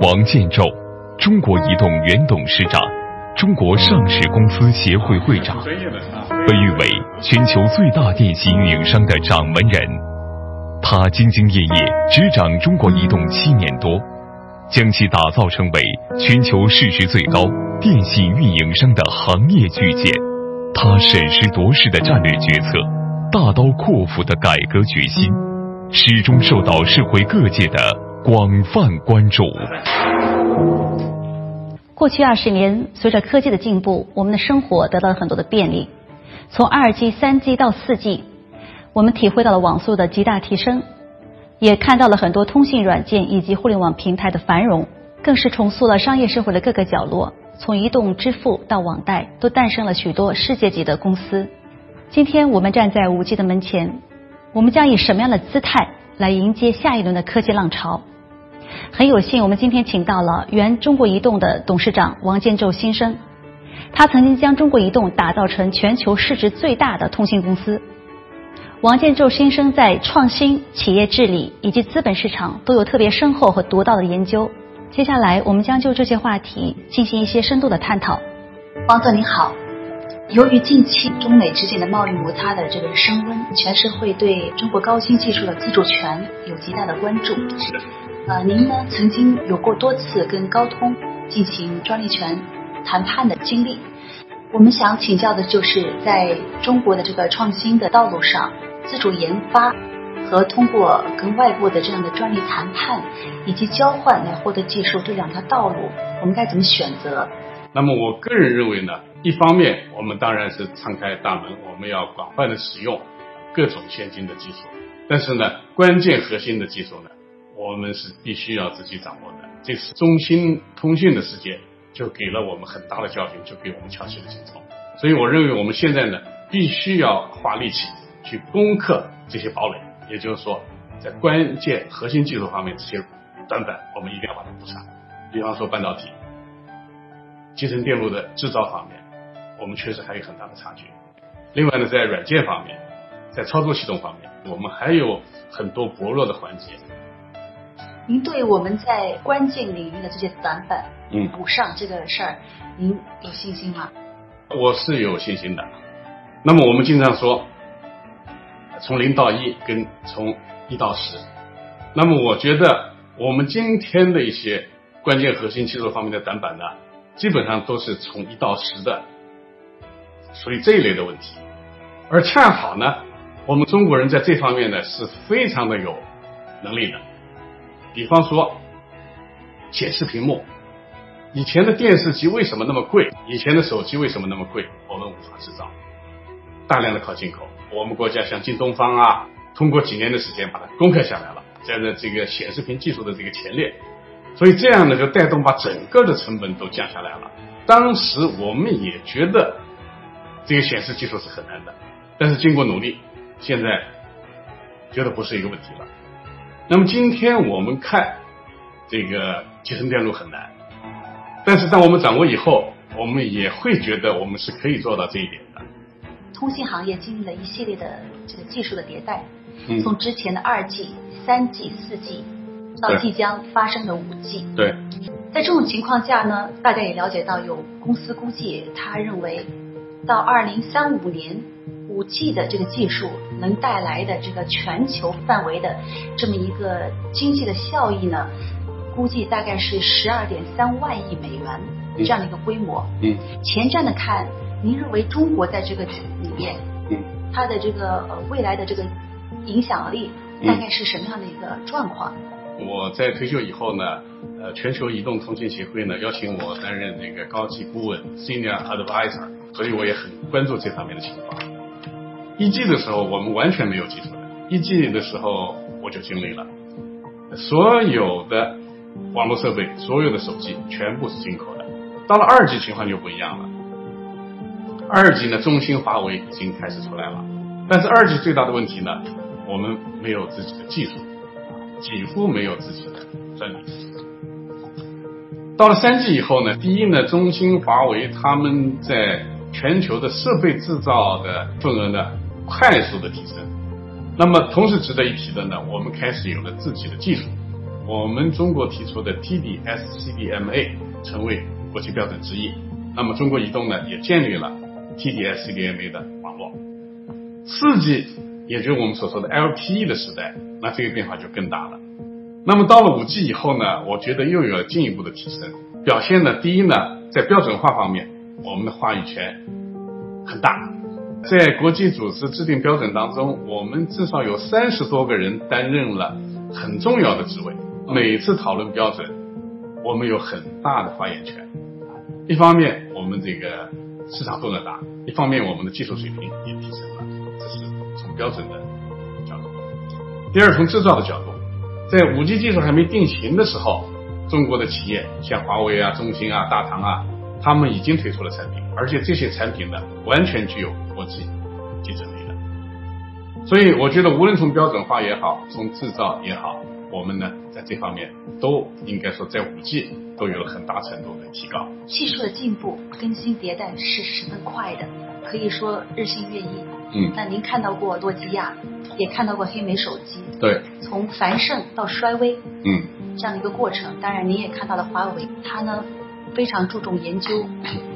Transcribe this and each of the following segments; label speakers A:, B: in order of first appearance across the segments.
A: 王建宙，中国移动原董事长，中国上市公司协会会长，被誉为全球最大电信运营商的掌门人。他兢兢业业执掌中国移动七年多，将其打造成为全球市值最高电信运营商的行业巨舰。他审时度势的战略决策，大刀阔斧的改革决心，始终受到社会各界的。广泛关注。
B: 过去二十年，随着科技的进步，我们的生活得到了很多的便利。从二 G、三 G 到四 G，我们体会到了网速的极大提升，也看到了很多通信软件以及互联网平台的繁荣，更是重塑了商业社会的各个角落。从移动支付到网贷，都诞生了许多世界级的公司。今天我们站在五 G 的门前，我们将以什么样的姿态来迎接下一轮的科技浪潮？很有幸，我们今天请到了原中国移动的董事长王建宙先生。他曾经将中国移动打造成全球市值最大的通信公司。王建宙先生在创新、企业治理以及资本市场都有特别深厚和独到的研究。接下来，我们将就这些话题进行一些深度的探讨。王总您好，由于近期中美之间的贸易摩擦的这个升温，全社会对中国高新技术的自主权有极大的关注。
C: 是的。
B: 呃，您呢曾经有过多次跟高通进行专利权谈判的经历，我们想请教的就是在中国的这个创新的道路上，自主研发和通过跟外部的这样的专利谈判以及交换来获得技术这两条道路，我们该怎么选择？
C: 那么我个人认为呢，一方面我们当然是敞开大门，我们要广泛的使用各种先进的技术，但是呢，关键核心的技术呢？我们是必须要自己掌握的。这次中兴通讯的事件就给了我们很大的教训，就给我们敲起了警钟。所以我认为我们现在呢，必须要花力气去攻克这些堡垒，也就是说，在关键核心技术方面这些短板，我们一定要把它补上。比方说半导体、集成电路的制造方面，我们确实还有很大的差距。另外呢，在软件方面，在操作系统方面，我们还有很多薄弱的环节。
B: 您对我们在关键领域的这些短板，
C: 嗯，
B: 补上这个事儿，您有信心吗？
C: 我是有信心的。那么我们经常说，从零到一跟从一到十。那么我觉得我们今天的一些关键核心技术方面的短板呢，基本上都是从一到十的，属于这一类的问题。而恰好呢，我们中国人在这方面呢是非常的有能力的。比方说，显示屏幕，以前的电视机为什么那么贵？以前的手机为什么那么贵？我们无法制造，大量的靠进口。我们国家像京东方啊，通过几年的时间把它攻克下来了，在这个显示屏技术的这个前列，所以这样呢就带动把整个的成本都降下来了。当时我们也觉得这个显示技术是很难的，但是经过努力，现在觉得不是一个问题了。那么今天我们看这个集成电路很难，但是当我们掌握以后，我们也会觉得我们是可以做到这一点的。
B: 通信行业经历了一系列的这个技术的迭代，
C: 嗯，
B: 从之前的二 G、三 G、四 G 到即将发生的五 G，
C: 对，
B: 在这种情况下呢，大家也了解到有公司估计，他认为到二零三五年。五 G 的这个技术能带来的这个全球范围的这么一个经济的效益呢，估计大概是十二点三万亿美元这样的一个规模。
C: 嗯。
B: 前瞻的看，您认为中国在这个里面，
C: 嗯，
B: 它的这个呃未来的这个影响力大概是什么样的一个状况？
C: 我在退休以后呢，呃，全球移动通信协会呢邀请我担任那个高级顾问 （Senior Advisor），所以我也很关注这方面的情况。一 G 的时候，我们完全没有技术的。一 G 的时候，我就经历了，所有的网络设备、所有的手机全部是进口的。到了二 G 情况就不一样了。二 G 呢，中兴、华为已经开始出来了，但是二 G 最大的问题呢，我们没有自己的技术，几乎没有自己的专利。到了三 G 以后呢，第一呢，中兴、华为他们在全球的设备制造的份额呢。快速的提升，那么同时值得一提的呢，我们开始有了自己的技术，我们中国提出的 TD-SCDMA 成为国际标准之一。那么中国移动呢，也建立了 TD-SCDMA 的网络。四 G，也就是我们所说的 LTE 的时代，那这个变化就更大了。那么到了五 G 以后呢，我觉得又有了进一步的提升。表现呢，第一呢，在标准化方面，我们的话语权很大。在国际组织制定标准当中，我们至少有三十多个人担任了很重要的职位。每次讨论标准，我们有很大的发言权。一方面，我们这个市场份额大；一方面，我们的技术水平也提升了。这是从标准的角度。第二，从制造的角度，在五 G 技术还没定型的时候，中国的企业像华为啊、中兴啊、大唐啊，他们已经推出了产品，而且这些产品呢，完全具有国际竞争力的。所以，我觉得无论从标准化也好，从制造也好，我们呢，在这方面都应该说在五 G 都有了很大程度的提高。
B: 技术的进步、更新迭代是十分快的，可以说日新月异。
C: 嗯，
B: 那您看到过诺基亚，也看到过黑莓手机，
C: 对，
B: 从繁盛到衰微，
C: 嗯，
B: 这样的一个过程。当然，您也看到了华为，它呢非常注重研究，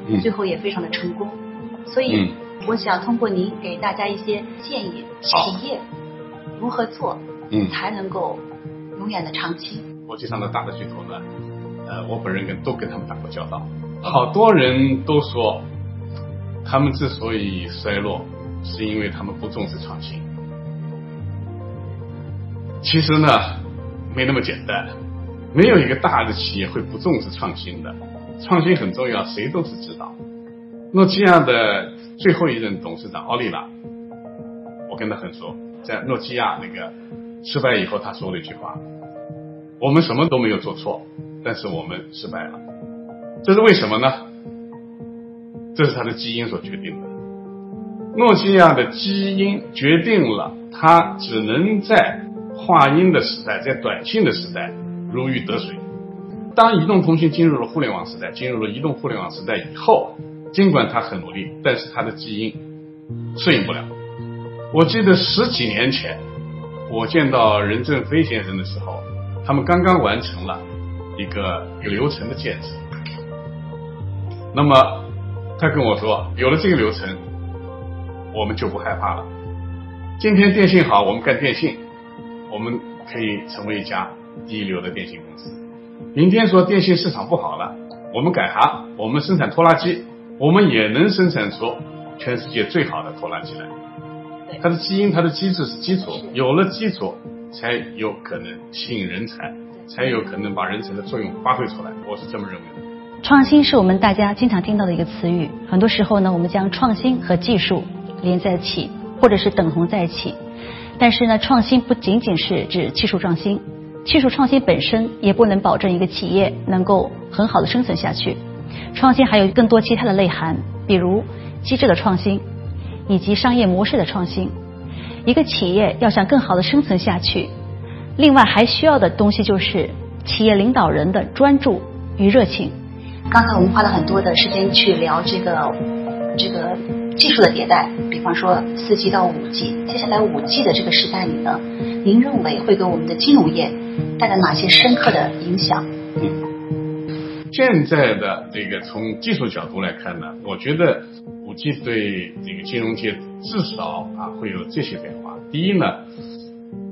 C: 嗯
B: 最后也非常的成功。所以，
C: 嗯
B: 我想通过您给大家一些建议，企业如何做，
C: 嗯
B: 才能够永远的长期。
C: 国际上的大的巨头呢，呃，我本人跟都跟他们打过交道，好多人都说，他们之所以衰落，是因为他们不重视创新。其实呢，没那么简单，没有一个大的企业会不重视创新的，创新很重要，谁都是知道。诺基亚的最后一任董事长奥利拉，我跟他很熟，在诺基亚那个失败以后，他说了一句话。我们什么都没有做错，但是我们失败了，这是为什么呢？这是他的基因所决定的。诺基亚的基因决定了它只能在话音的时代，在短信的时代如鱼得水。当移动通信进入了互联网时代，进入了移动互联网时代以后，尽管他很努力，但是他的基因适应不了。我记得十几年前，我见到任正非先生的时候。他们刚刚完成了一个流程的建设，那么他跟我说，有了这个流程，我们就不害怕了。今天电信好，我们干电信，我们可以成为一家一流的电信公司。明天说电信市场不好了，我们改行，我们生产拖拉机，我们也能生产出全世界最好的拖拉机来。它的基因，它的机制是基础，有了基础。才有可能吸引人才，才有可能把人才的作用发挥出来。我是这么认为的。
B: 创新是我们大家经常听到的一个词语，很多时候呢，我们将创新和技术连在一起，或者是等同在一起。但是呢，创新不仅仅是指技术创新，技术创新本身也不能保证一个企业能够很好的生存下去。创新还有更多其他的内涵，比如机制的创新，以及商业模式的创新。一个企业要想更好的生存下去，另外还需要的东西就是企业领导人的专注与热情。刚才我们花了很多的时间去聊这个这个技术的迭代，比方说四 G 到五 G，接下来五 G 的这个时代里呢，您认为会给我们的金融业带来哪些深刻的影响？
C: 嗯，现在的这个从技术角度来看呢，我觉得五 G 对这个金融界。至少啊会有这些变化。第一呢，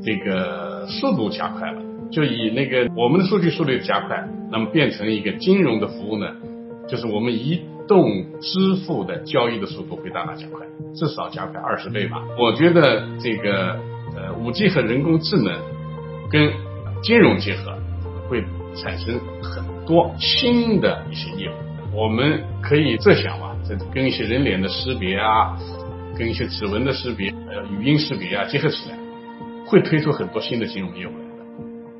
C: 这个速度加快了，就以那个我们的数据速率加快，那么变成一个金融的服务呢，就是我们移动支付的交易的速度会大大加快，至少加快二十倍吧。我觉得这个呃五 G 和人工智能跟金融结合，会产生很多新的一些业务。我们可以设想嘛，这跟一些人脸的识别啊。跟一些指纹的识别、呃语音识别啊结合起来，会推出很多新的金融业务来的。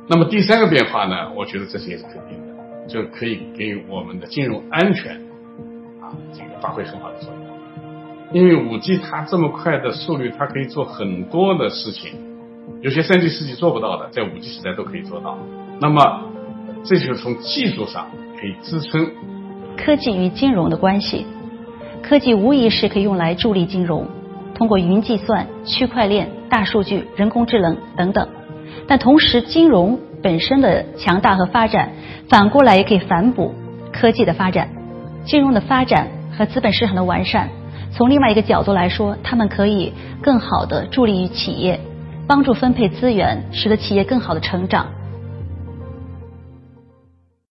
C: 那么第三个变化呢，我觉得这些也是肯定的，就可以给我们的金融安全啊这个发挥很好的作用。因为五 G 它这么快的速率，它可以做很多的事情，有些三 G、四 G 做不到的，在五 G 时代都可以做到。那么，这就是从技术上可以支撑
B: 科技与金融的关系。科技无疑是可以用来助力金融，通过云计算、区块链、大数据、人工智能等等。但同时，金融
D: 本身的强大和发展，反过来也可以反哺科技的发展。金融的发展和资本市场的完善，从另外一个角度来说，他们可以更好的助力于企业帮助分配资源使得企业更好的成长。